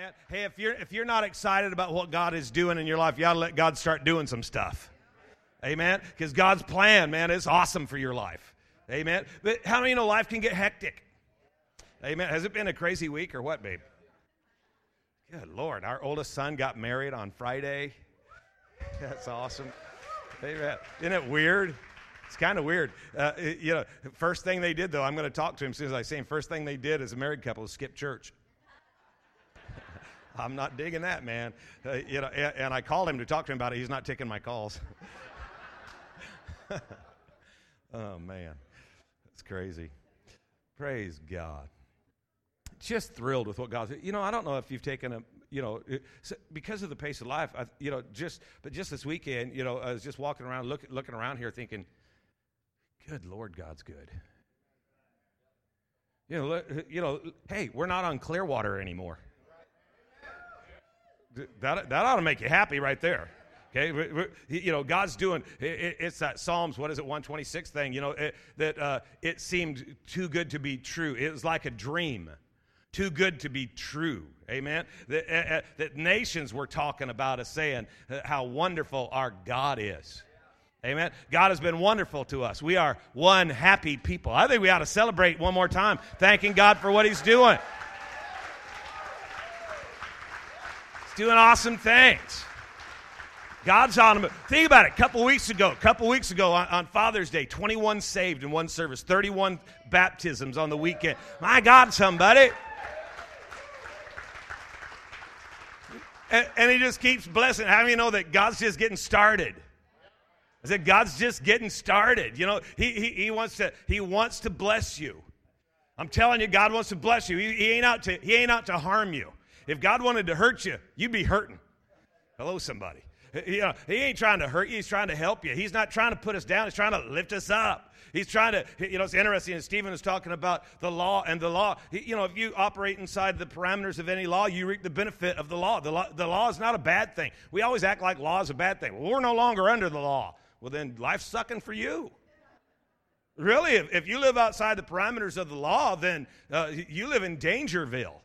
Amen. Hey, if you're if you're not excited about what God is doing in your life, you to let God start doing some stuff. Amen. Because God's plan, man, is awesome for your life. Amen. But how many know life can get hectic? Amen. Has it been a crazy week or what, babe? Good Lord. Our oldest son got married on Friday. That's awesome. Amen. Isn't it weird? It's kind of weird. Uh, you know, first thing they did, though, I'm going to talk to him as soon as I see him. First thing they did as a married couple is skip church. I'm not digging that, man. Uh, you know, and, and I called him to talk to him about it. He's not taking my calls. oh man, that's crazy. Praise God. Just thrilled with what God's. You know, I don't know if you've taken a. You know, because of the pace of life, I, you know, just but just this weekend, you know, I was just walking around, look, looking around here, thinking, "Good Lord, God's good." You know, you know, hey, we're not on Clearwater anymore. That, that ought to make you happy right there. Okay, you know God's doing. It's that Psalms. What is it? One twenty six thing. You know it, that uh, it seemed too good to be true. It was like a dream, too good to be true. Amen. That, uh, uh, that nations were talking about us, saying uh, how wonderful our God is. Amen. God has been wonderful to us. We are one happy people. I think we ought to celebrate one more time, thanking God for what He's doing. He's doing awesome things. God's on him. Think about it. A couple weeks ago, a couple weeks ago on, on Father's Day, 21 saved in one service, 31 baptisms on the weekend. My God, somebody. And, and he just keeps blessing. How many know that God's just getting started? I said, God's just getting started. You know, he, he, he, wants, to, he wants to bless you. I'm telling you, God wants to bless you. He, he, ain't out to, he ain't out to harm you. If God wanted to hurt you, you'd be hurting. Hello, somebody. You know, he ain't trying to hurt you. He's trying to help you. He's not trying to put us down. He's trying to lift us up. He's trying to, you know, it's interesting. Stephen is talking about the law and the law. You know, if you operate inside the parameters of any law, you reap the benefit of the law. The law, the law is not a bad thing. We always act like law is a bad thing. Well, we're no longer under the law. Well, then life's sucking for you. Really, if, if you live outside the parameters of the law, then uh, you live in Dangerville.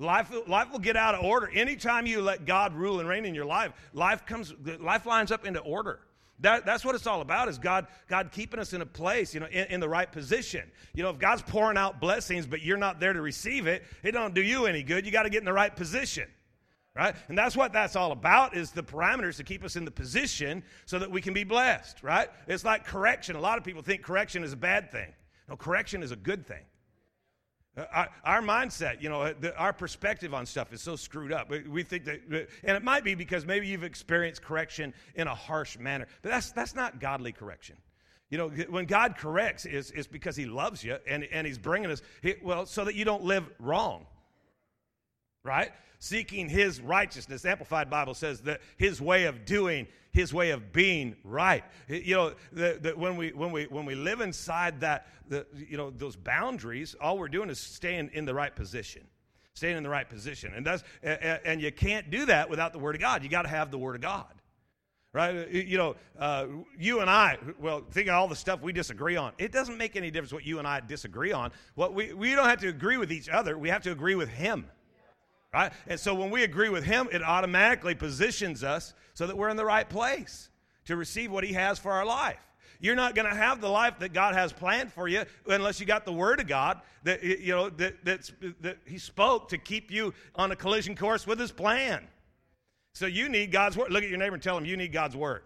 Life, life will get out of order. Anytime you let God rule and reign in your life, life comes, life lines up into order. That, that's what it's all about is God, God keeping us in a place, you know, in, in the right position. You know, if God's pouring out blessings, but you're not there to receive it, it don't do you any good. You got to get in the right position. Right? And that's what that's all about is the parameters to keep us in the position so that we can be blessed, right? It's like correction. A lot of people think correction is a bad thing. No, correction is a good thing. Uh, Our, our mindset, you know, the, our perspective on stuff is so screwed up. We, we think that, and it might be because maybe you've experienced correction in a harsh manner, but that's, that's not godly correction. You know, when God corrects, is is because He loves you and, and He's bringing us, he, well, so that you don't live wrong, right? Seeking His righteousness. The Amplified Bible says that His way of doing, His way of being right. You know, the, when, we, when, we, when we live inside that, the, you know, those boundaries, all we're doing is staying in the right position. Staying in the right position. And, that's, and, you can't do that without the Word of God. You got to have the Word of God right? You know, uh, you and I, well, think of all the stuff we disagree on. It doesn't make any difference what you and I disagree on. What we, we don't have to agree with each other, we have to agree with Him. Right? And so when we agree with Him, it automatically positions us so that we're in the right place to receive what He has for our life. You're not going to have the life that God has planned for you unless you got the Word of God that you know that, that's, that He spoke to keep you on a collision course with His plan. So you need God's word. Look at your neighbor and tell him you need God's word.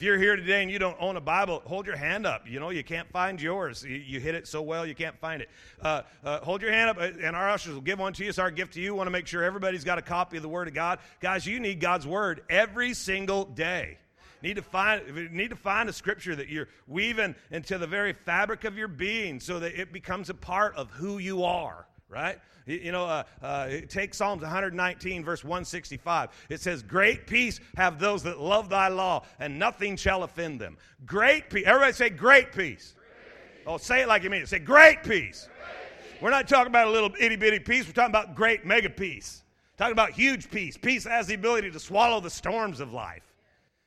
If you're here today and you don't own a Bible, hold your hand up. You know, you can't find yours. You, you hit it so well, you can't find it. Uh, uh, hold your hand up, uh, and our ushers will give one to you. It's our gift to you. want to make sure everybody's got a copy of the Word of God. Guys, you need God's Word every single day. Need to find need to find a scripture that you're weaving into the very fabric of your being, so that it becomes a part of who you are. Right? You know, uh, uh, take Psalms 119, verse 165. It says, Great peace have those that love thy law, and nothing shall offend them. Great peace. Everybody say, Great peace. Great. Oh, say it like you mean it. Say, Great peace. Great. We're not talking about a little itty bitty peace. We're talking about great mega peace. Talking about huge peace. Peace has the ability to swallow the storms of life.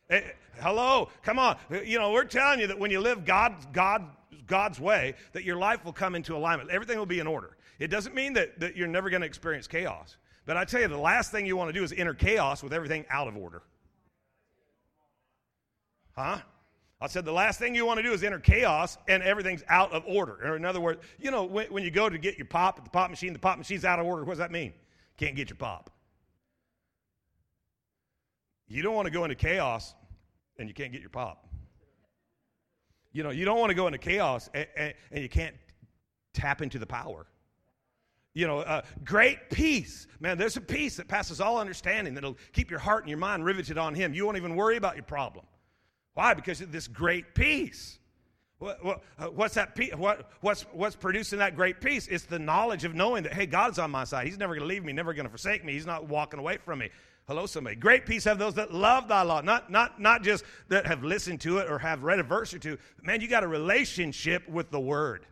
Eh, hello, come on. You know, we're telling you that when you live God, God's way, that your life will come into alignment. Everything will be in order. It doesn't mean that, that you're never going to experience chaos. But I tell you, the last thing you want to do is enter chaos with everything out of order. Huh? I said the last thing you want to do is enter chaos and everything's out of order. Or in other words, you know, when, when you go to get your pop at the pop machine, the pop machine's out of order. What does that mean? Can't get your pop. You don't want to go into chaos and you can't get your pop. You know, you don't want to go into chaos and, and, and you can't tap into the power. You know, uh, great peace. Man, there's a peace that passes all understanding that'll keep your heart and your mind riveted on Him. You won't even worry about your problem. Why? Because of this great peace. What, what, uh, what's that? Pe- what, what's, what's producing that great peace? It's the knowledge of knowing that, hey, God's on my side. He's never going to leave me, never going to forsake me. He's not walking away from me. Hello, somebody. Great peace have those that love thy law, not, not, not just that have listened to it or have read a verse or two. Man, you got a relationship with the word.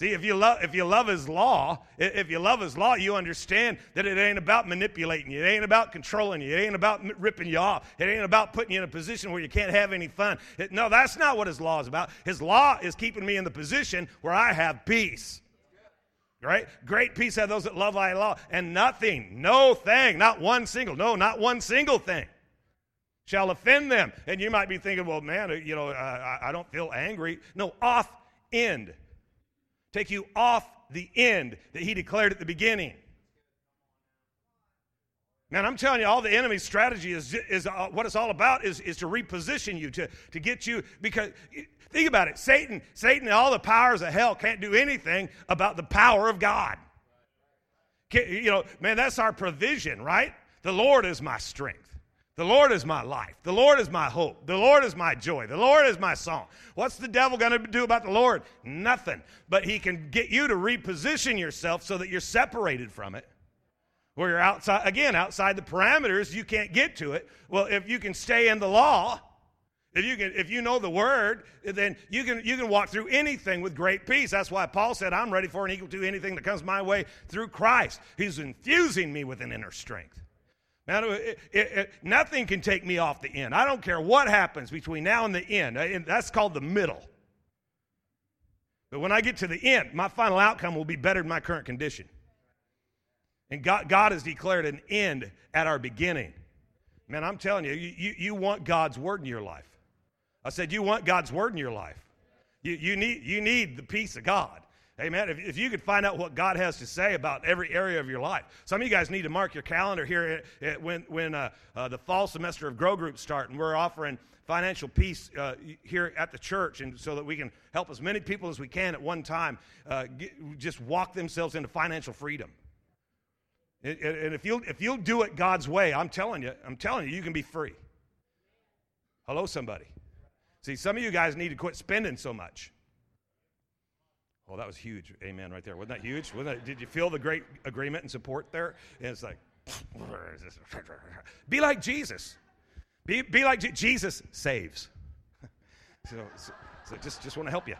See, if you love if you love his law, if you love his law, you understand that it ain't about manipulating you. It ain't about controlling you. It ain't about ripping you off. It ain't about putting you in a position where you can't have any fun. It, no, that's not what his law is about. His law is keeping me in the position where I have peace. Right? Great peace have those that love thy law, and nothing, no thing, not one single, no, not one single thing shall offend them. And you might be thinking, well, man, you know, uh, I don't feel angry. No, off end take you off the end that he declared at the beginning. Man, I'm telling you, all the enemy's strategy is, is uh, what it's all about is, is to reposition you, to, to get you, because think about it. Satan, Satan and all the powers of hell can't do anything about the power of God. You know, man, that's our provision, right? The Lord is my strength. The Lord is my life. The Lord is my hope. The Lord is my joy. The Lord is my song. What's the devil going to do about the Lord? Nothing. But he can get you to reposition yourself so that you're separated from it. Where you're outside, again, outside the parameters, you can't get to it. Well, if you can stay in the law, if you can, if you know the word, then you can you can walk through anything with great peace. That's why Paul said, "I'm ready for and equal to anything that comes my way through Christ." He's infusing me with an inner strength. Now, it, it, nothing can take me off the end. I don't care what happens between now and the end. That's called the middle. But when I get to the end, my final outcome will be better than my current condition. And God, God has declared an end at our beginning. Man, I'm telling you, you, you, you want God's word in your life. I said, you want God's word in your life. You, you, need, you need the peace of God. Amen. If, if you could find out what God has to say about every area of your life. Some of you guys need to mark your calendar here at, at when, when uh, uh, the fall semester of Grow Group start, and we're offering financial peace uh, here at the church, and so that we can help as many people as we can at one time uh, get, just walk themselves into financial freedom. And, and if you'll if you'll do it God's way, I'm telling you, I'm telling you, you can be free. Hello, somebody. See, some of you guys need to quit spending so much. Well, that was huge. Amen, right there. Wasn't that huge? Wasn't that, did you feel the great agreement and support there? And it's like, be like Jesus. Be, be like Je- Jesus saves. so, so, so, just, just want to help you.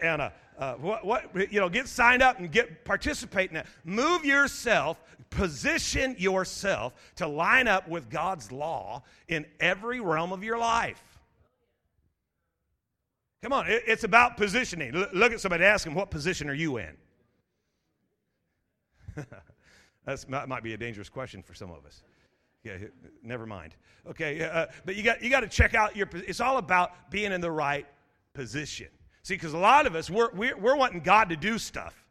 And, uh, uh, what, what, you know, get signed up and get participate in that. Move yourself, position yourself to line up with God's law in every realm of your life. Come on, it's about positioning. Look at somebody, ask them, what position are you in? that might be a dangerous question for some of us. Yeah, never mind. Okay, uh, but you got you got to check out your. It's all about being in the right position. See, because a lot of us we're, we're we're wanting God to do stuff,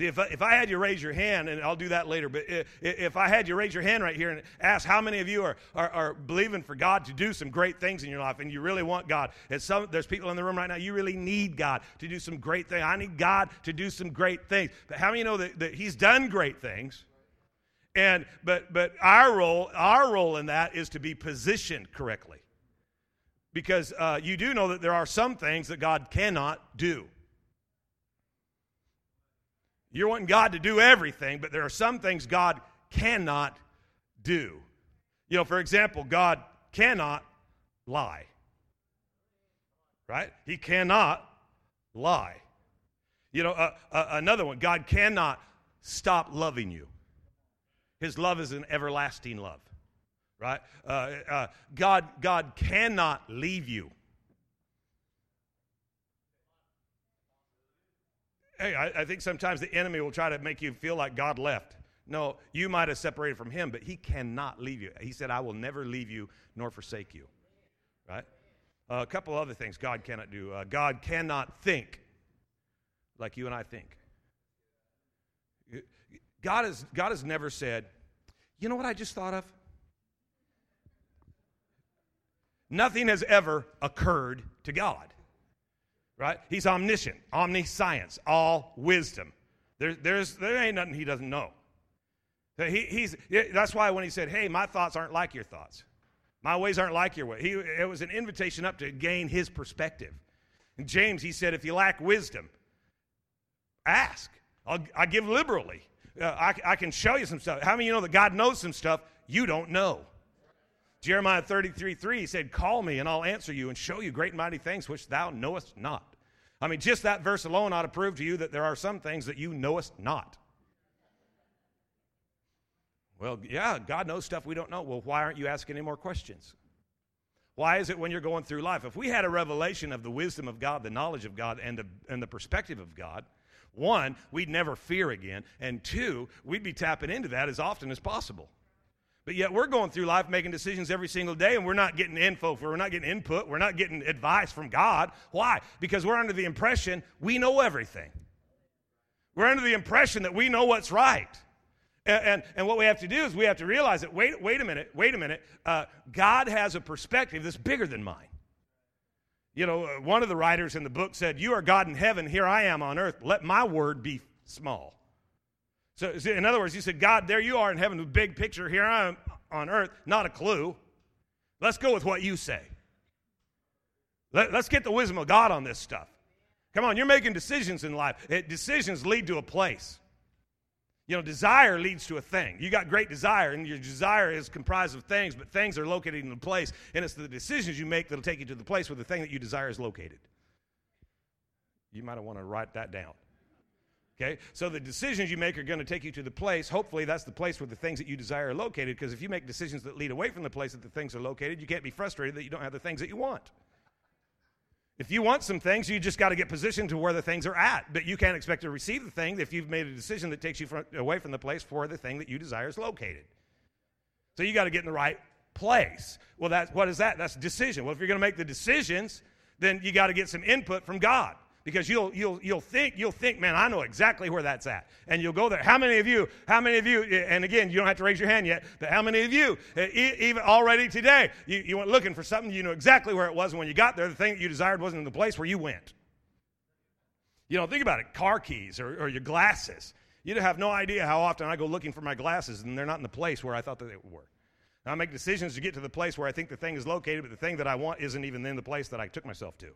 See, if I, if I had you raise your hand, and I'll do that later, but if, if I had you raise your hand right here and ask how many of you are, are, are, believing for God to do some great things in your life and you really want God, and some, there's people in the room right now, you really need God to do some great things. I need God to do some great things. But how many know that, that He's done great things? And but but our role, our role in that is to be positioned correctly. Because uh, you do know that there are some things that God cannot do. You're wanting God to do everything, but there are some things God cannot do. You know, for example, God cannot lie. Right? He cannot lie. You know, uh, uh, another one God cannot stop loving you. His love is an everlasting love. Right? Uh, uh God, God cannot leave you. Hey, I, I think sometimes the enemy will try to make you feel like God left. No, you might have separated from him, but he cannot leave you. He said, I will never leave you nor forsake you. Right? Uh, a couple other things God cannot do. Uh, God cannot think like you and I think. God has, God has never said, you know what I just thought of? Nothing has ever occurred to God. Right? He's omniscient, omniscience, all wisdom. There, there's, there ain't nothing he doesn't know. He, he's, that's why when he said, Hey, my thoughts aren't like your thoughts, my ways aren't like your way, he, it was an invitation up to gain his perspective. In James, he said, If you lack wisdom, ask. I'll, i give liberally. Uh, I, I can show you some stuff. How many of you know that God knows some stuff you don't know? Jeremiah 33 3 he said, Call me and I'll answer you and show you great and mighty things which thou knowest not. I mean, just that verse alone ought to prove to you that there are some things that you knowest not. Well, yeah, God knows stuff we don't know. Well, why aren't you asking any more questions? Why is it when you're going through life? If we had a revelation of the wisdom of God, the knowledge of God, and the, and the perspective of God, one, we'd never fear again. And two, we'd be tapping into that as often as possible. But yet we're going through life making decisions every single day and we're not getting info, we're not getting input, we're not getting advice from God. Why? Because we're under the impression we know everything. We're under the impression that we know what's right. And, and, and what we have to do is we have to realize that, wait, wait a minute, wait a minute. Uh, God has a perspective that's bigger than mine. You know, uh, one of the writers in the book said, You are God in heaven, here I am on earth. Let my word be small. So, in other words, he said, God, there you are in heaven, the big picture. Here I am on earth, not a clue. Let's go with what you say. Let, us get the wisdom of God on this stuff. Come on, you're making decisions in life. It, decisions lead to a place. You know, desire leads to a thing. You got great desire, and your desire is comprised of things, but things are located in a place, and it's the decisions you make that'll take you to the place where the thing that you desire is located. You might want to write that down. Okay? So the decisions you make are going to take you to the place. Hopefully, that's the place where the things that you desire are located. Because if you make decisions that lead away from the place that the things are located, you can't be frustrated that you don't have the things that you want. If you want some things, you just got to get positioned to where the things are at. But you can't expect to receive the thing if you've made a decision that takes you from, away from the place where the thing that you desire is located. So you got to get in the right place. Well, that's, what is that? That's decision. Well, if you're going to make the decisions, then you got to get some input from God because you'll you'll you'll think you'll think man i know exactly where that's at. And you'll go there. How many of you how many of you eh, and again you don't have to raise your hand yet but how many of you eh, even already today you, you went looking for something you know exactly where it was and when you got there the thing that you desired wasn't in the place where you went. You know think about it. Car keys or, or your glasses. You have no idea how often i go looking for my glasses and they're not in the place where i thought that they were. I make decisions to get to the place where i think the thing is located but the thing that i want isn't even in the place that i took myself to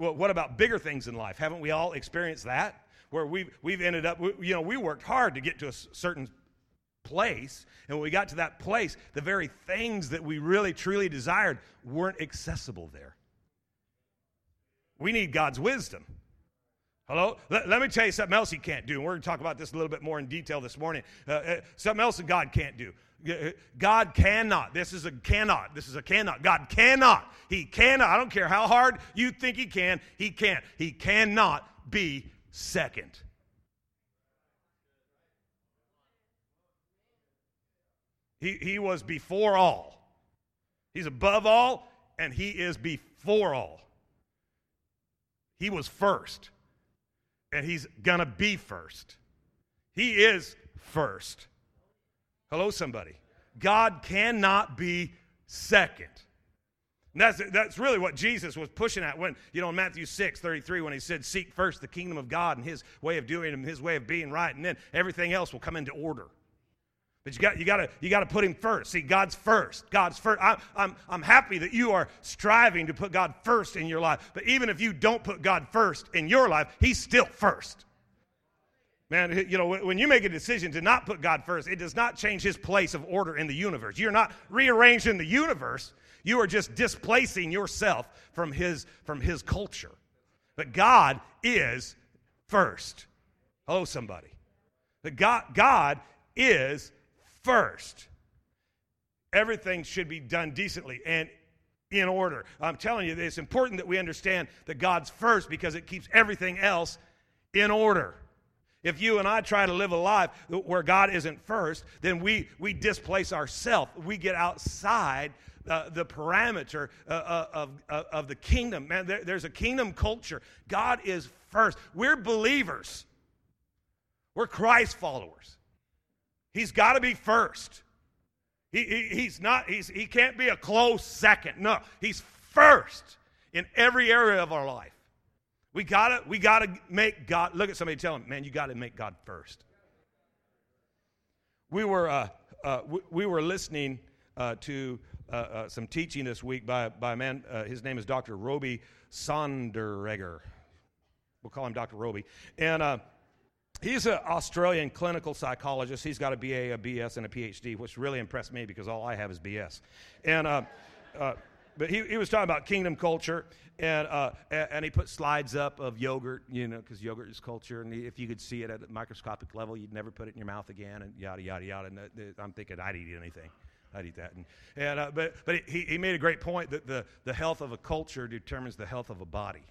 well, what about bigger things in life? Haven't we all experienced that? Where we've, we've ended up, you know, we worked hard to get to a certain place. And when we got to that place, the very things that we really, truly desired weren't accessible there. We need God's wisdom. Hello? Let, let, me tell you something else He can't do. And we're going to talk about this a little bit more in detail this morning. Uh, uh, something else that God can't do. Uh, God cannot. This is a cannot. This is a cannot. God cannot. He cannot. I don't care how hard you think He can, He can't. He cannot be second. He, he was before all. He's above all, and He is before all. He was first, and He's going to be first. He is first. Hello, somebody. God cannot be second. And that's, that's really what Jesus was pushing at when, you know, in Matthew 6, 33, when he said, Seek first the kingdom of God and his way of doing and his way of being right, and then everything else will come into order. But you got, you got to you got to put him first. See, God's first. God's first. I, I'm, I'm happy that you are striving to put God first in your life. But even if you don't put God first in your life, he's still first. Man, you know, when you make a decision to not put God first, it does not change his place of order in the universe. You're not rearranging the universe. You are just displacing yourself from his, from his culture. But God is first. Hello, somebody. But God, God is first. Everything should be done decently and in order. I'm telling you, it's important that we understand that God's first because it keeps everything else in order. If you and I try to live a life where God isn't first, then we, we displace ourselves. We get outside uh, the parameter uh, uh of, of, of, the kingdom. Man, there, there's a kingdom culture. God is first. We're believers, we're Christ followers. He's got to be first. He, he, he's not, he's, he can't be a close second. No, he's first in every area of our life. We gotta, we gotta make God, look at somebody tell him, man, you gotta make God first. We were, uh, uh, we, we, were listening uh, to uh, uh, some teaching this week by, by a man, uh, his name is Dr. Robi Sonderegger. We'll call him Dr. Robi. And he's an Australian clinical psychologist. He's got a BA, a BS, and a PhD, which really impressed me because all I have is BS. And but he, he was talking about kingdom culture, and, uh, and he put slides up of yogurt, you know, because yogurt is culture. And if you could see it at a microscopic level, you'd never put it in your mouth again, and yada, yada, yada. And I'm thinking I'd eat anything. I'd eat that. And, and uh, but but he, he made a great point that the, the health of a culture determines the health of a body.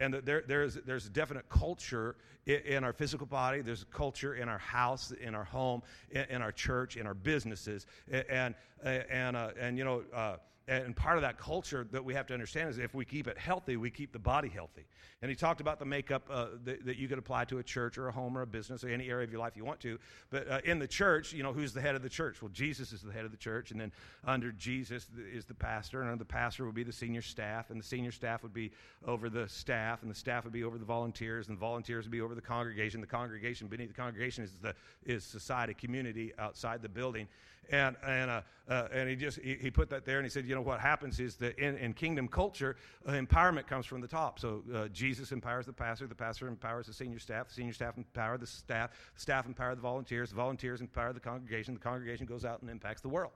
And that there, there's, there's a definite culture in, in, our physical body, there's a culture in our house, in our home, in, in our church, in our businesses. And, and, and, uh, and you know, uh, and part of that culture that we have to understand is if we keep it healthy, we keep the body healthy. And he talked about the makeup uh, that, that, you could apply to a church or a home or a business or any area of your life you want to. But uh, in the church, you know, who's the head of the church? Well, Jesus is the head of the church. And then under Jesus is the pastor. And under the pastor would be the senior staff. And the senior staff would be over the staff. And the staff would be over the volunteers. And the volunteers would be over the congregation. The congregation, beneath the congregation, is, the, is society, community outside the building. And, and, uh, uh, and he just he, he, put that there and he said, you know, what happens is that in, in kingdom culture, uh, empowerment comes from the top. So uh, Jesus empowers the pastor, the pastor empowers the senior staff, the senior staff empower the staff, the staff empower the volunteers, the volunteers empower the congregation, the congregation goes out and impacts the world.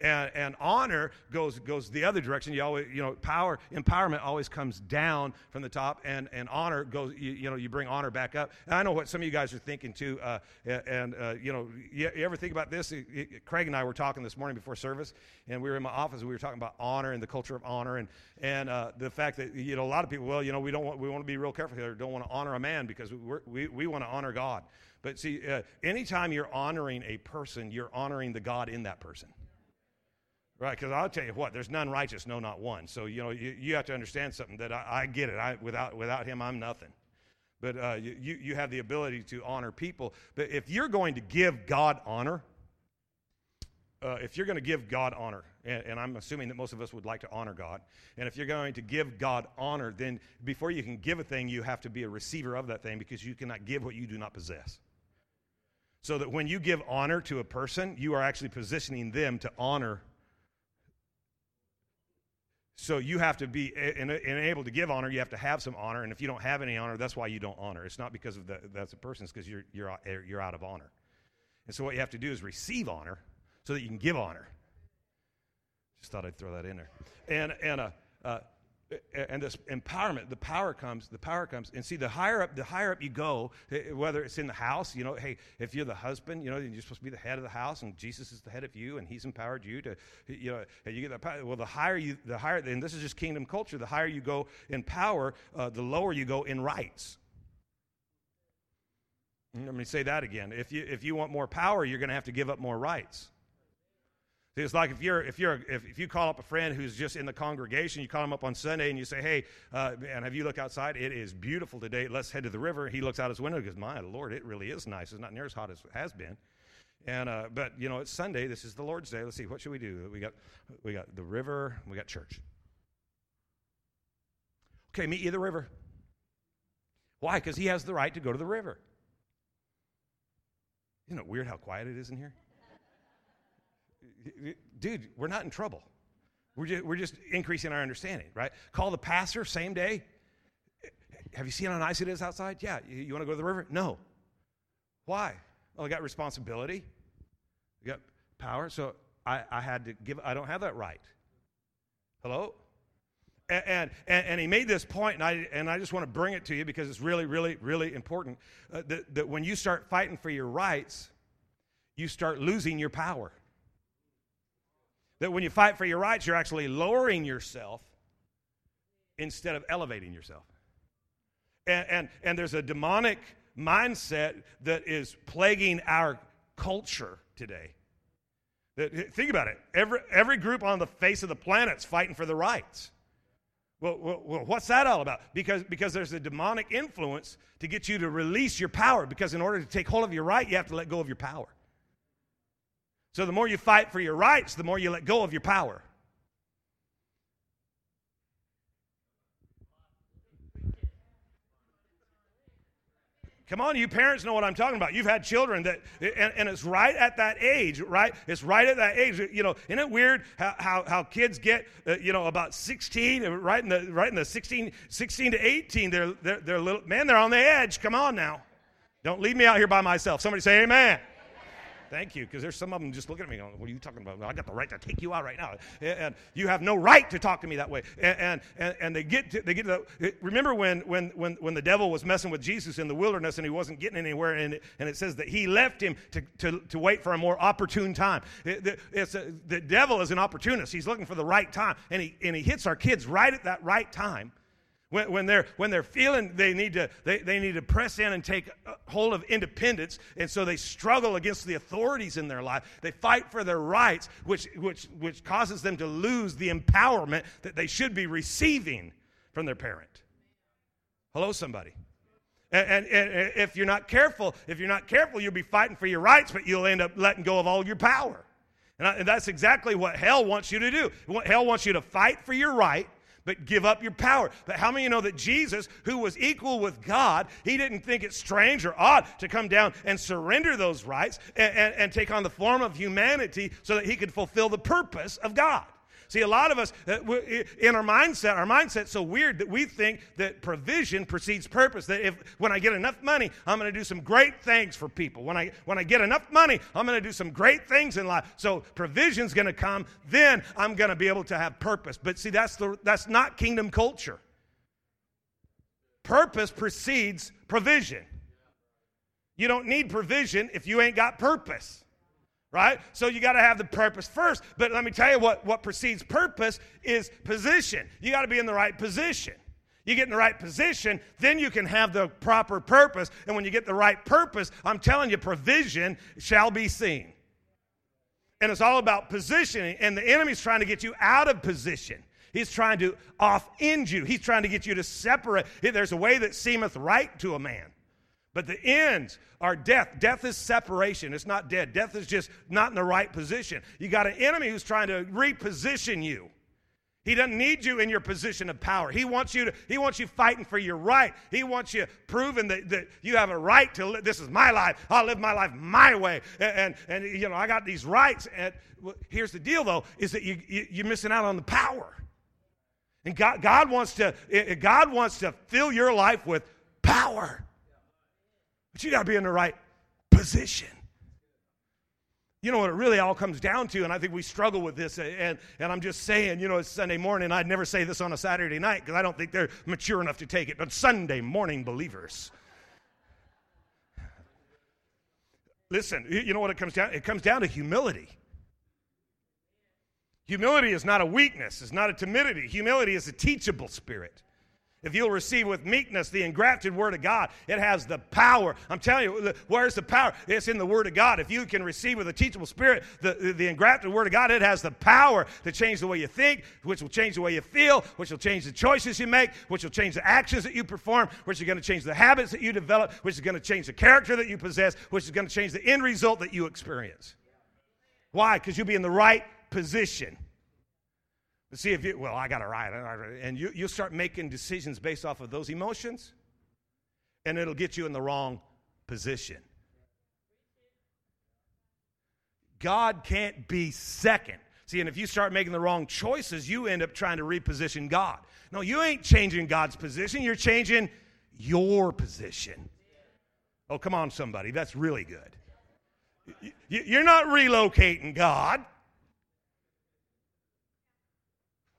And, and honor goes, goes the other direction. You always, you know, power, empowerment always comes down from the top, and, and honor goes, you, you know, you bring honor back up. And I know what some of you guys are thinking too. Uh, and, uh, you know, you, you, ever think about this? Craig and I were talking this morning before service, and we were in my office, and we were talking about honor and the culture of honor, and, and uh, the fact that, you know, a lot of people, well, you know, we, don't want, we want to be real careful here, don't want to honor a man because we're, we, we want to honor God. But see, uh, anytime you're honoring a person, you're honoring the God in that person. Right, because I'll tell you what, there's none righteous, no, not one. So, you know, you, you have to understand something that I, I get it. I, without, without him, I'm nothing. But uh, you, you have the ability to honor people. But if you're going to give God honor, uh, if you're going to give God honor, and, and, I'm assuming that most of us would like to honor God, and if you're going to give God honor, then before you can give a thing, you have to be a receiver of that thing because you cannot give what you do not possess. So that when you give honor to a person, you are actually positioning them to honor so you have to be in able to give honor. You have to have some honor, and if you don't have any honor, that's why you don't honor. It's not because of the, that's a person; it's because you're you're you're out of honor. And so what you have to do is receive honor, so that you can give honor. Just thought I'd throw that in there. And and uh, uh and this empowerment the power comes the power comes. And see the higher up the higher up you go eh, whether it's in the house you know hey if you're the husband you know you're supposed to be the head of the house and jesus is the head of you and he's empowered you to you know and you get that power. Well the higher you the higher and this is just kingdom culture the higher you go in power uh, the lower you go in rights. Let me say that again. If you if you want more power you're going to have to give up more rights it's like if you're if you're if, if you call up a friend who's just in the congregation, you call him up on Sunday and you say, "Hey, uh, and have you look outside? It is beautiful today. Let's head to the river." He looks out his window and goes, "My Lord, it really is nice. It's not near as hot as it has been." And uh, but you know, it's Sunday. This is the Lord's day. Let's see, what should we do? We got we got the river. We got church. Okay, meet you at the river. Why? Because he has the right to go to the river. Isn't it weird how quiet it is in here? Dude, we're not in trouble. We're just, we're just increasing our understanding, right? Call the pastor same day. Have you seen how nice it is outside? Yeah. You, you want to go to the river? No. Why? Well, I got responsibility. I got power. So I, I had to give, I don't have that right. Hello? And, and, and, he made this point, and I, and I just want to bring it to you because it's really, really, really important uh, that, that when you start fighting for your rights, you start losing your power. That when you fight for your rights, you're actually lowering yourself instead of elevating yourself. And, and, and there's a demonic mindset that is plaguing our culture today. Think about it. Every, every group on the face of the planet's fighting for the rights. Well, well, well, what's that all about? Because, because there's a demonic influence to get you to release your power. Because in order to take hold of your right, you have to let go of your power. So the more you fight for your rights, the more you let go of your power. Come on, you parents know what I'm talking about. You've had children that, and, and, it's right at that age, right? It's right at that age. You know, isn't it weird how, how, how kids get, uh, you know, about 16, right in the, right in the 16, 16 to 18, they're, they're, they're little, man, they're on the edge. Come on now. Don't leave me out here by myself. Somebody say amen. Thank you, because there's some of them just looking at me going, What are you talking about? I got the right to take you out right now. And you have no right to talk to me that way. And, and, and they get to, they get to the, remember when, when, when, when the devil was messing with Jesus in the wilderness and he wasn't getting anywhere, and it, and it says that he left him to, to, to wait for a more opportune time. It, it's a, the devil is an opportunist. He's looking for the right time, and he, and he hits our kids right at that right time. When, when, they're, when they're feeling they need, to, they, they need to press in and take uh, hold of independence, and so they struggle against the authorities in their life. They fight for their rights, which, which, which causes them to lose the empowerment that they should be receiving from their parent. Hello, somebody. And, and, and if you're not careful, if you're not careful, you'll be fighting for your rights, but you'll end up letting go of all your power. And, I, and that's exactly what hell wants you to do. Hell wants you to fight for your right but give up your power. But how many you know that Jesus, who was equal with God, he didn't think it strange or odd to come down and surrender those rights and, and, and take on the form of humanity so that he could fulfill the purpose of God? See, a lot of us, uh, in our mindset, our mindset's so weird that we think that provision precedes purpose. That if when I get enough money, I'm going to do some great things for people. When I when I get enough money, I'm going to do some great things in life. So provision's going to come. Then I'm going to be able to have purpose. But see, that's the that's not kingdom culture. Purpose precedes provision. You don't need provision if you ain't got purpose right? So you got to have the purpose first. But let me tell you what, what precedes purpose is position. You got to be in the right position. You get in the right position, then you can have the proper purpose. And when you get the right purpose, I'm telling you, provision shall be seen. And it's all about positioning. And the enemy's trying to get you out of position. He's trying to off end you. He's trying to get you to separate. There's a way that seemeth right to a man. But the ends are death. Death is separation. It's not dead. Death is just not in the right position. You got an enemy who's trying to reposition you. He doesn't need you in your position of power. He wants you to, he wants you fighting for your right. He wants you proving that, that you have a right to live. This is my life. I'll live my life my way. And, and, and you know, I got these rights. And well, here's the deal though, is that you, you, you're missing out on the power. And God, God wants to, eh, eh, God wants to fill your life with power. But you got to be in the right position. You know what it really all comes down to, and I think we struggle with this, and, and I'm just saying, you know, it's Sunday morning. I'd never say this on a Saturday night because I don't think they're mature enough to take it, but Sunday morning believers. Listen, you know what it comes down? It comes down to humility. Humility is not a weakness, it's not a timidity. Humility is a teachable spirit. If you'll receive with meekness the engrafted word of God, it has the power. I'm telling you, where's the power? It's in the word of God. If you can receive with a teachable spirit the, the engrafted word of God, it has the power to change the way you think, which will change the way you feel, which will change the choices you make, which will change the actions that you perform, which is going to change the habits that you develop, which is going to change the character that you possess, which is going to change the end result that you experience. Why? Because you'll be in the right position. See if you, well, I got to write. And you, you start making decisions based off of those emotions, and it'll get you in the wrong position. God can't be second. See, and if you start making the wrong choices, you end up trying to reposition God. No, you ain't changing God's position, you're changing your position. Oh, come on, somebody. That's really good. You're not relocating God.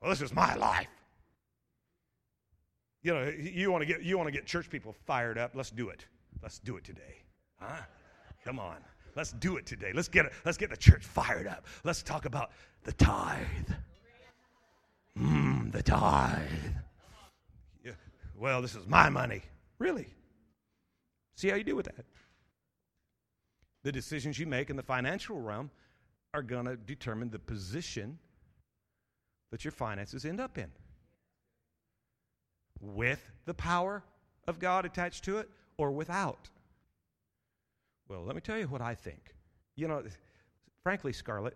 Well, this is my life. You know, you want to get you want to get church people fired up. Let's do it. Let's do it today. Huh? Come on. Let's do it today. Let's get. Let's get the church fired up. Let's talk about the tithe. Mmm, the tithe. Yeah. Well, this is my money. Really? See how you do with that. The decisions you make in the financial realm are going to determine the position that your finances end up in. With the power of God attached to it or without. Well, let me tell you what I think. You know, frankly, Scarlett,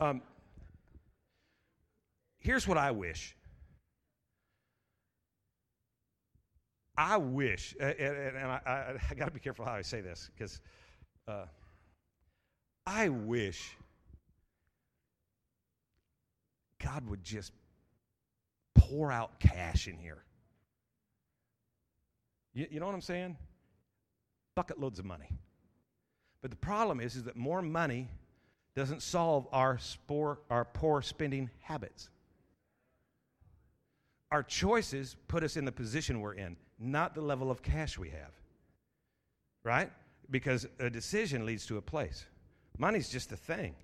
um, here's what I wish. I wish, and, and I, I, I got to be careful how I say this because uh, I wish God would just pour out cash in here. You, you know what I'm saying? Bucket loads of money. But the problem is, is that more money doesn't solve our, spore, our poor spending habits. Our choices put us in the position we're in, not the level of cash we have. Right? Because a decision leads to a place. Money's just a thing.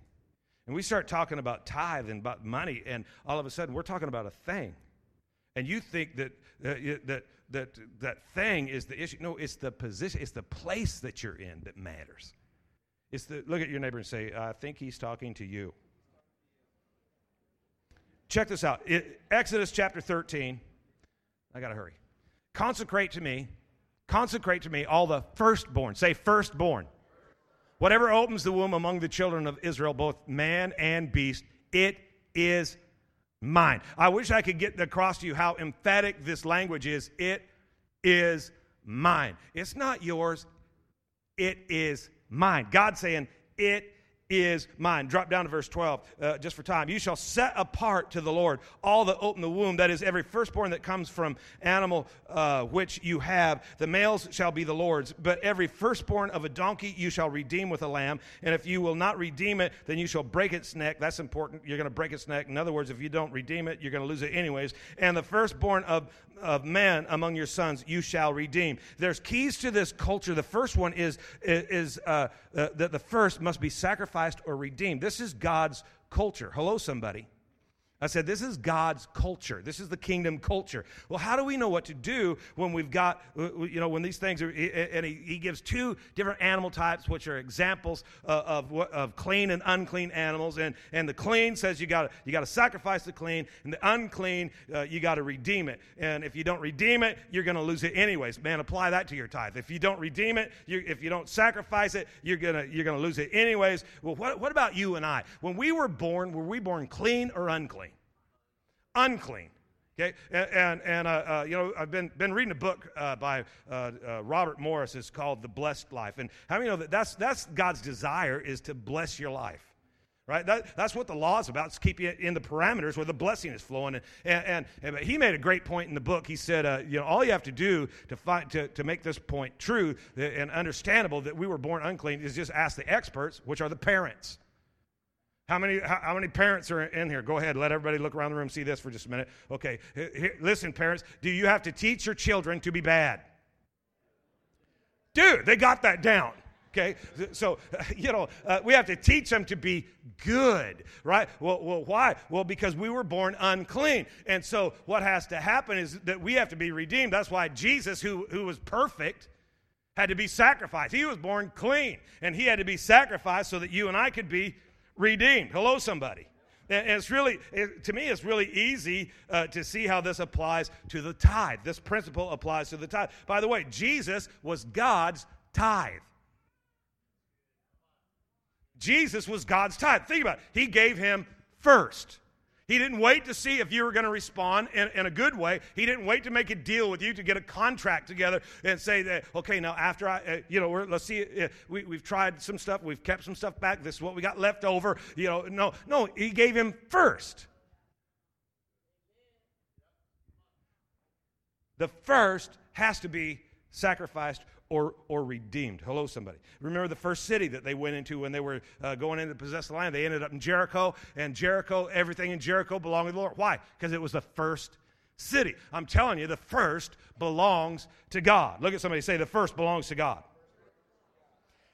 And we start talking about tithe and about money, and all of a sudden we're talking about a thing. And you think that, uh, that, that that thing is the issue. No, it's the position, it's the place that you're in that matters. It's the, look at your neighbor and say, I think he's talking to you. Check this out it, Exodus chapter 13. I got to hurry. Consecrate to me, consecrate to me all the firstborn. Say firstborn. Whatever opens the womb among the children of Israel, both man and beast, it is mine. I wish I could get across to you how emphatic this language is. It is mine. It's not yours, it is mine. God saying, It is mine. Drop down to verse 12, uh, just for time. You shall set apart to the Lord all that open the womb, that is, every firstborn that comes from animal uh, which you have. The males shall be the Lord's, but every firstborn of a donkey you shall redeem with a lamb. And if you will not redeem it, then you shall break its neck. That's important. You're going to break its neck. In other words, if you don't redeem it, you're going to lose it anyways. And the firstborn of of man among your sons you shall redeem. There's keys to this culture. The first one is, is uh, uh, that the first must be sacrificed or redeemed. This is God's culture. Hello, somebody. I said, this is God's culture. This is the kingdom culture. Well, how do we know what to do when we've got, uh, uh, you know, when these things are, and he, gives two different animal types, which are examples uh, of, of, of clean and unclean animals. And, and the clean says you got you to sacrifice the clean, and the unclean, uh, you got to redeem it. And if you don't redeem it, you're going to lose it anyways. Man, apply that to your tithe. If you don't redeem it, you, if you don't sacrifice it, you're going you're gonna lose it anyways. Well, what, what about you and I? When we were born, were we born clean or unclean? Unclean. Okay, and, and, and uh, uh, you know, I've been, been reading a book uh, by uh, uh, Robert Morris. It's called The Blessed Life. And how many know that that's, that's God's desire is to bless your life? Right? That, that's what the law is about, is keep you in the parameters where the blessing is flowing. And, and, and, and he made a great point in the book. He said, uh, you know, all you have to do to, find, to, to make this point true and understandable that we were born unclean is just ask the experts, which are the parents. How many, how, how, many parents are in here? Go ahead, let everybody look around the room, see this for just a minute. Okay, here, listen, parents, do you have to teach your children to be bad? Dude, they got that down. Okay, so, you know, uh, we have to teach them to be good, right? Well, well, why? Well, because we were born unclean. And so, what has to happen is that we have to be redeemed. That's why Jesus, who, who was perfect, had to be sacrificed. He was born clean, and he had to be sacrificed so that you and I could be redeemed. Hello, somebody. And it's really, it, to me, it's really easy uh, to see how this applies to the tithe. This principle applies to the tithe. By the way, Jesus was God's tithe. Jesus was God's tithe. Think about it. He gave him first. He didn't wait to see if you were going to respond in, in, a good way. He didn't wait to make a deal with you to get a contract together and say that, okay, now after I, uh, you know, let's see, uh, we, we've tried some stuff, we've kept some stuff back, this is what we got left over. You know, no, no, he gave him first. The first has to be sacrificed or, or redeemed. Hello, somebody. Remember the first city that they went into when they were uh, going in to possess the land? They ended up in Jericho, and Jericho, everything in Jericho belonged to the Lord. Why? Because it was the first city. I'm telling you, the first belongs to God. Look at somebody say, the first belongs to God.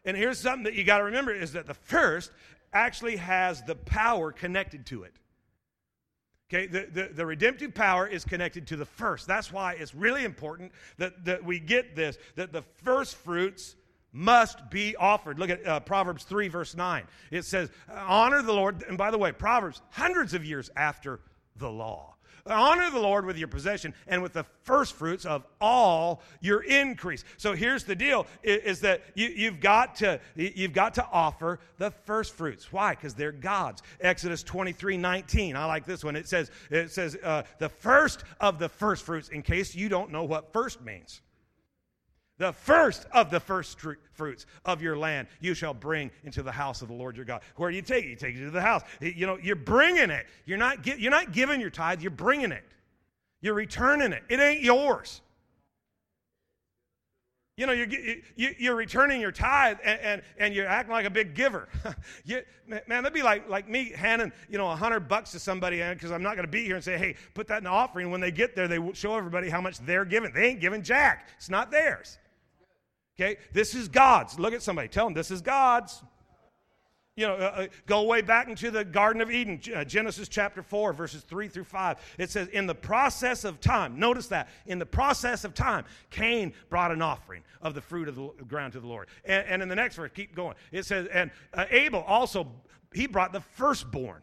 And here's something that you got to remember is that the first actually has the power connected to it. Okay, the, the, the, redemptive power is connected to the first. That's why it's really important that, that we get this, that the first fruits must be offered. Look at uh, Proverbs 3, verse 9. It says, Honor the Lord. And by the way, Proverbs, hundreds of years after the law. Honor the Lord with your possession and with the first fruits of all your increase. So here's the deal is that you, have got to you've got to offer the first fruits. Why? Because they're God's. Exodus 23, 19. I like this one. It says, it says uh, the first of the first fruits, in case you don't know what first means. The first of the first fruits of your land you shall bring into the house of the Lord your God. Where do you take it? You take it to the house. You know, you're bringing it. You're not, you're not giving your tithe, you're bringing it. You're returning it. It ain't yours. You know, you're, you're returning your tithe and, and, and you're acting like a big giver. you, man, that'd be like, like me handing, you know, a hundred bucks to somebody because I'm not going to be here and say, hey, put that in the offering. When they get there, they show everybody how much they're giving. They ain't giving jack. It's not theirs. Okay, this is God's. Look at somebody, tell them this is God's. You know, uh, uh, go way back into the Garden of Eden, uh, Genesis chapter 4, verses 3 through 5. It says, In the process of time, notice that, in the process of time, Cain brought an offering of the fruit of the ground to the Lord. And, and in the next verse, keep going. It says, And uh, Abel also, he brought the firstborn.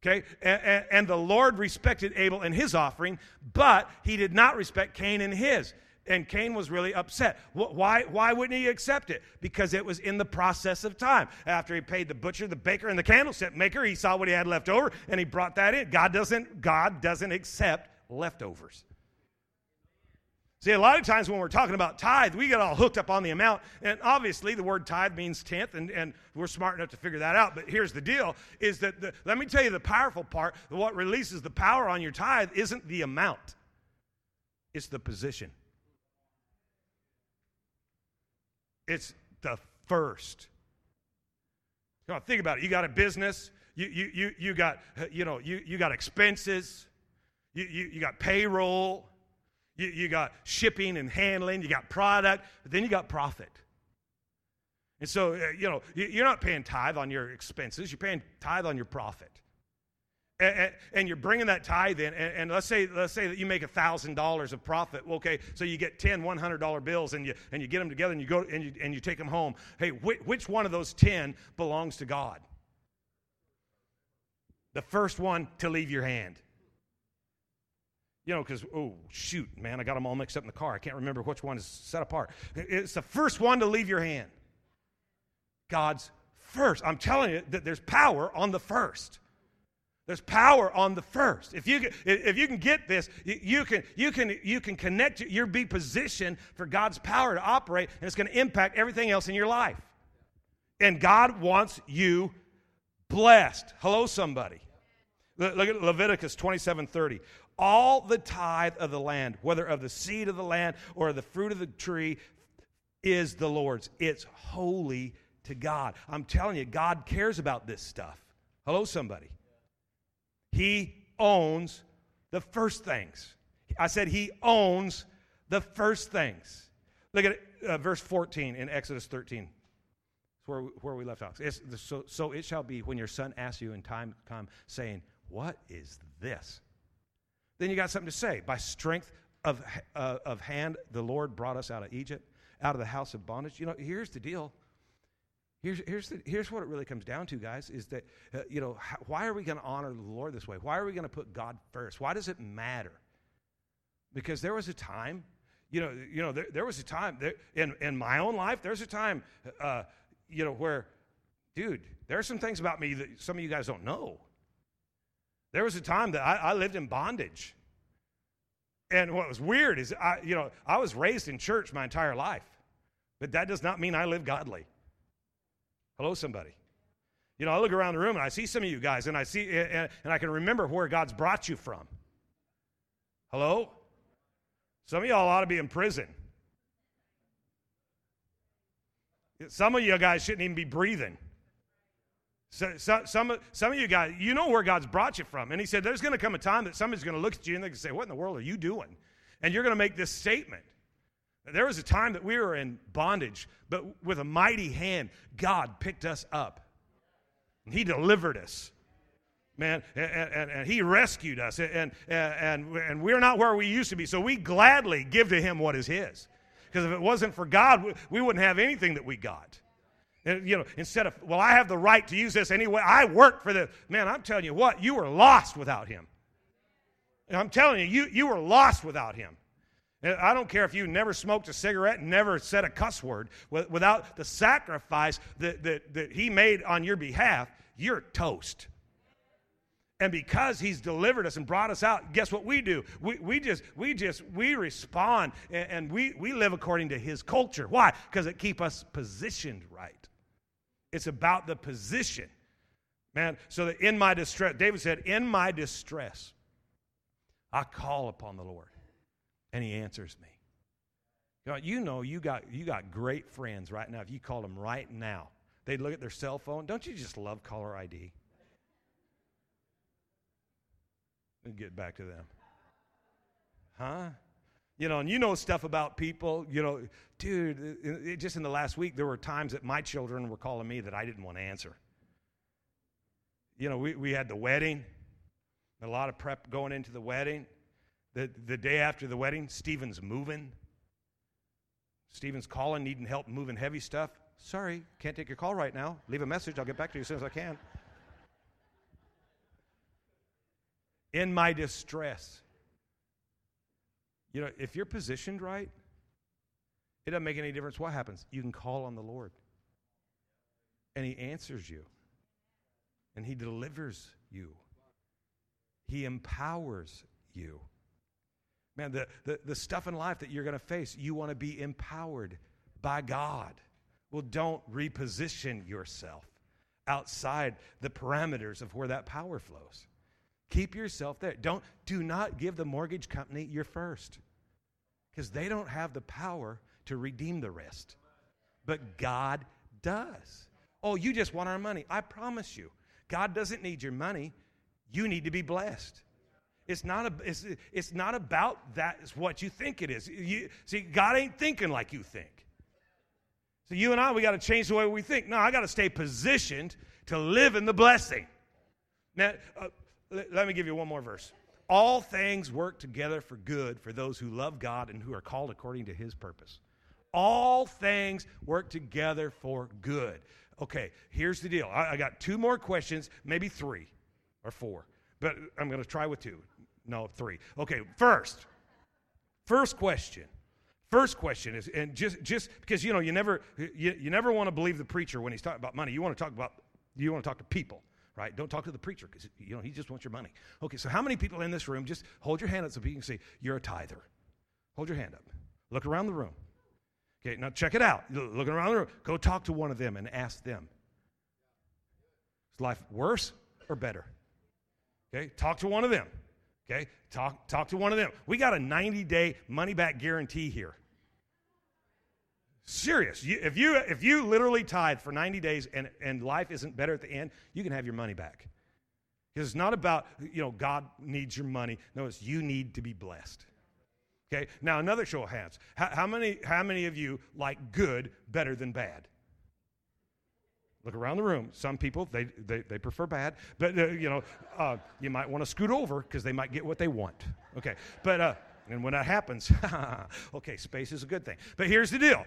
Okay, and, and, and the Lord respected Abel and his offering, but he did not respect Cain and his and Cain was really upset. Why, why wouldn't he accept it? Because it was in the process of time. After he paid the butcher, the baker, and the candlestick maker, he saw what he had left over and he brought that in. God doesn't, God doesn't accept leftovers. See, a lot of times when we're talking about tithe, we get all hooked up on the amount. And obviously, the word tithe means tenth, and, and we're smart enough to figure that out. But here's the deal is that, the, let me tell you the powerful part. What releases the power on your tithe isn't the amount, it's the position. It's the first. Think about it. You got a business. You, you, you, you got, you know, you, you got expenses. You, you, you got payroll. You, you got shipping and handling. You got product. Then you got profit. And so, uh, you know, you're not paying tithe on your expenses. You're paying tithe on your profit and, and, you're bringing that tithe in, and, and, let's say let's say that you make thousand dollars of profit. Okay, so you get 10 100 dollar bills, and you and you get them together, and you go and you and you take them home. Hey, which, which one of those 10 belongs to God? The first one to leave your hand. You know, because oh shoot, man, I got them all mixed up in the car. I can't remember which one is set apart. It's the first one to leave your hand. God's first. I'm telling you that there's power on the first. There's power on the first. If you, if you can get this, you can, you can, you can connect, you'll be positioned for God's power to operate, and it's going to impact everything else in your life. And God wants you blessed. Hello, somebody. Look at Leviticus 27 30. All the tithe of the land, whether of the seed of the land or the fruit of the tree, is the Lord's. It's holy to God. I'm telling you, God cares about this stuff. Hello, somebody. He owns the first things. I said he owns the first things. Look at uh, verse 14 in Exodus 13. It's where, where we left off. So, so it shall be when your son asks you in time to come, saying, What is this? Then you got something to say. By strength of, uh, of hand, the Lord brought us out of Egypt, out of the house of bondage. You know, here's the deal Here's, here's, the, here's what it really comes down to, guys, is that, uh, you know, how, why are we going to honor the Lord this way? Why are we going to put God first? Why does it matter? Because there was a time, you know, you know there, there was a time there, in, in my own life, there's a time, uh, you know, where, dude, there are some things about me that some of you guys don't know. There was a time that I, I lived in bondage. And what was weird is, I, you know, I was raised in church my entire life, but that does not mean I live godly. Hello, somebody. You know, I look around the room and I see some of you guys, and I see, and, and I can remember where God's brought you from. Hello? Some of y'all ought to be in prison. Some of you guys shouldn't even be breathing. So, so, some, some of you guys, you know where God's brought you from. And He said, There's going to come a time that somebody's going to look at you and they're going to say, What in the world are you doing? And you're going to make this statement. There was a time that we were in bondage, but with a mighty hand, God picked us up. And He delivered us. man, and, and, and, he rescued us, and, and, and we're not where we used to be. So we gladly give to him what is his. Because if it wasn't for God, we, wouldn't have anything that we got. And, you know, instead of, well, I have the right to use this anyway, I work for this. Man, I'm telling you what, you were lost without him. And I'm telling you, you, you were lost without him. I don't care if you never smoked a cigarette, never said a cuss word. Without the sacrifice that, that, that he made on your behalf, you're toast. And because he's delivered us and brought us out, guess what we do? We, we just, we just, we respond and, and we, we live according to his culture. Why? Because it keep us positioned right. It's about the position. Man, so that in my distress, David said, in my distress, I call upon the Lord and he answers me. God, You know, you got, you got great friends right now. If you call them right now, they'd look at their cell phone. Don't you just love caller ID? and get back to them. Huh? You know, and you know stuff about people. You know, dude, just in the last week, there were times that my children were calling me that I didn't want to answer. You know, we, we had the wedding, a lot of prep going into the wedding. The, the day after the wedding, Stephen's moving. Stephen's calling, needing help moving heavy stuff. Sorry, can't take your call right now. Leave a message. I'll get back to you as soon as I can. in my distress. You know, if you're positioned right, it doesn't make any difference what happens. You can call on the Lord, and He answers you, and He delivers you, He empowers you. Man, the, the, the stuff in life that you're going to face, you want to be empowered by God. Well, don't reposition yourself outside the parameters of where that power flows. Keep yourself there. Don't do not give the mortgage company your first. Because they don't have the power to redeem the rest. But God does. Oh, you just want our money. I promise you. God doesn't need your money. You need to be blessed. It's not, a, it's, it's not about that is what you think it is. You, see, God ain't thinking like you think. So you and I, we got to change the way we think. No, I got to stay positioned to live in the blessing. Now, uh, let me give you one more verse. All things work together for good for those who love God and who are called according to his purpose. All things work together for good. Okay, here's the deal. I, I got two more questions, maybe three or four, but I'm going to try with two. No, three. Okay, first, first question. First question is, and just just because you know you never you, you never want to believe the preacher when he's talking about money. You want to talk about you want to talk to people right? Don't talk to the preacher because you know he just wants your money. Okay, so how many people in this room just hold your hand up so people can see you're a tither? Hold your hand up. Look around the room. Okay, now check it out. Looking around the room, go talk to one of them and ask them. Is life worse or better? Okay, talk to one of them. Okay, talk talk to one of them. We got a 90 day money back guarantee here. Serious. You, if, you, if you literally tithe for 90 days and, and life isn't better at the end, you can have your money back. Because it's not about, you know, God needs your money. No, it's you need to be blessed. Okay, now another show of hands. How, how, many, how many of you like good better than bad? Look around the room. Some people, they, they, they prefer bad, but, uh, you know, uh, you might want to scoot over because they might get what they want. Okay, but, uh, and when that happens, okay, space is a good thing. But here's the deal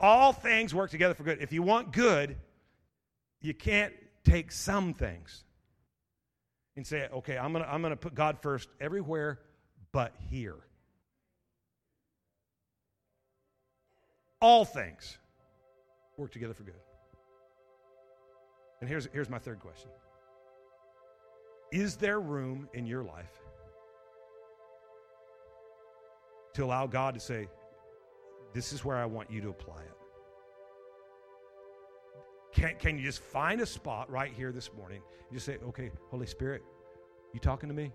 all things work together for good. If you want good, you can't take some things and say, okay, I'm going to I'm going to put God first everywhere but here. All things work together for good. And here's, here's my third question Is there room in your life to allow God to say, this is where I want you to apply it. Can, can you just find a spot right here this morning and just say, okay, Holy Spirit, you talking to me?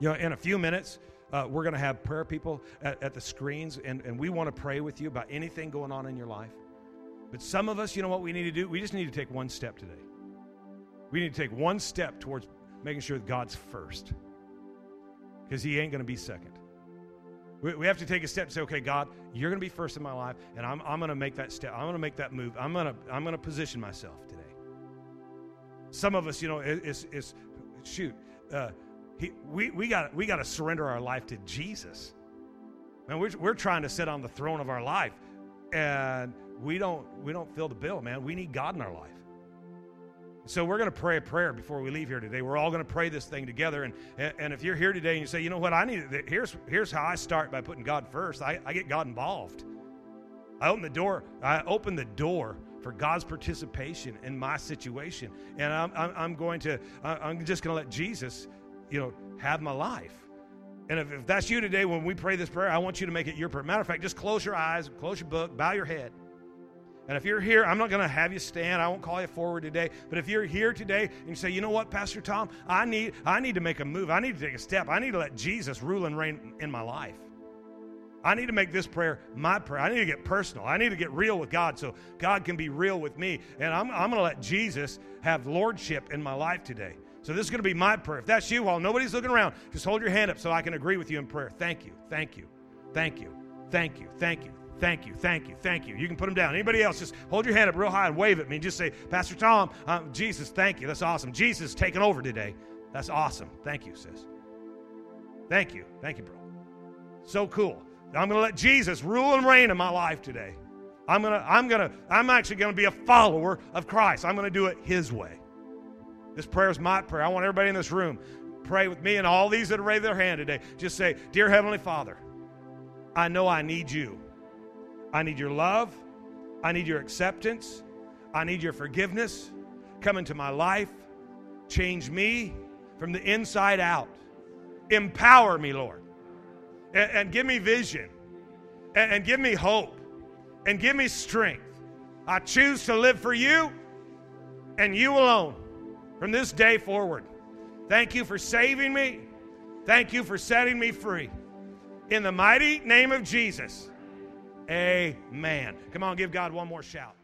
You know, in a few minutes, uh, we're going to have prayer people at, at the screens, and, and we want to pray with you about anything going on in your life. But some of us, you know what we need to do? We just need to take one step today. We need to take one step towards making sure that God's first, because He ain't going to be second. We, we have to take a step and say, okay, God, you're going to be first in my life, and I'm, I'm going to make that step. I'm going to make that move. I'm going to, I'm going to position myself today. some of us, you know, is, is shoot, uh, he, we, we got we got to surrender our life to Jesus. Man, we're, we're trying to sit on the throne of our life, and we don't we don't fill the bill, man. We need God in our life. So we're going to pray a prayer before we leave here today. We're all going to pray this thing together. And, and if you're here today and you say, you know what, I need, here's, here's how I start by putting God first. I, I get God involved. I open the door. I open the door for God's participation in my situation. And I'm, I'm, I'm going to, I'm just going to let Jesus, you know, have my life. And if, if that's you today, when we pray this prayer, I want you to make it your prayer. Matter of fact, just close your eyes, close your book, bow your head. And if you're here, I'm not going to have you stand. I won't call you forward today. But if you're here today and you say, you know what, Pastor Thom, I need, I need to make a move. I need to take a step. I need to let Jesus rule and reign in my life. I need to make this prayer my prayer. I need to get personal. I need to get real with God so God can be real with me. And I'm, I'm going to let Jesus have lordship in my life today. So this is going to be my prayer. If that's you, while nobody's looking around, just hold your hand up so I can agree with you in prayer. Thank you. Thank you. Thank you. Thank you. Thank you. Thank you, thank you, thank you. You can put them down. Anybody else, just hold your hand up real high and wave at me. Just say, Pastor Thom, um, Jesus, thank you. That's awesome. Jesus taking over today. That's awesome. Thank you, sis. Thank you. Thank you, bro. So cool. I'm going to let Jesus rule and reign in my life today. I'm going to, I'm going to, I'm actually going to be a follower of Christ. I'm going to do it His way. This prayer is my prayer. I want everybody in this room pray with me and all these that raise their hand today. Just say, Dear Heavenly Father, I know I need you. I need your love. I need your acceptance. I need your forgiveness. Come into my life. Change me from the inside out. Empower me, Lord. And, and give me vision. And, and give me hope. And give me strength. I choose to live for you and you alone from this day forward. Thank you for saving me. Thank you for setting me free. In the mighty name of Jesus. Amen. Come on, give God one more shout.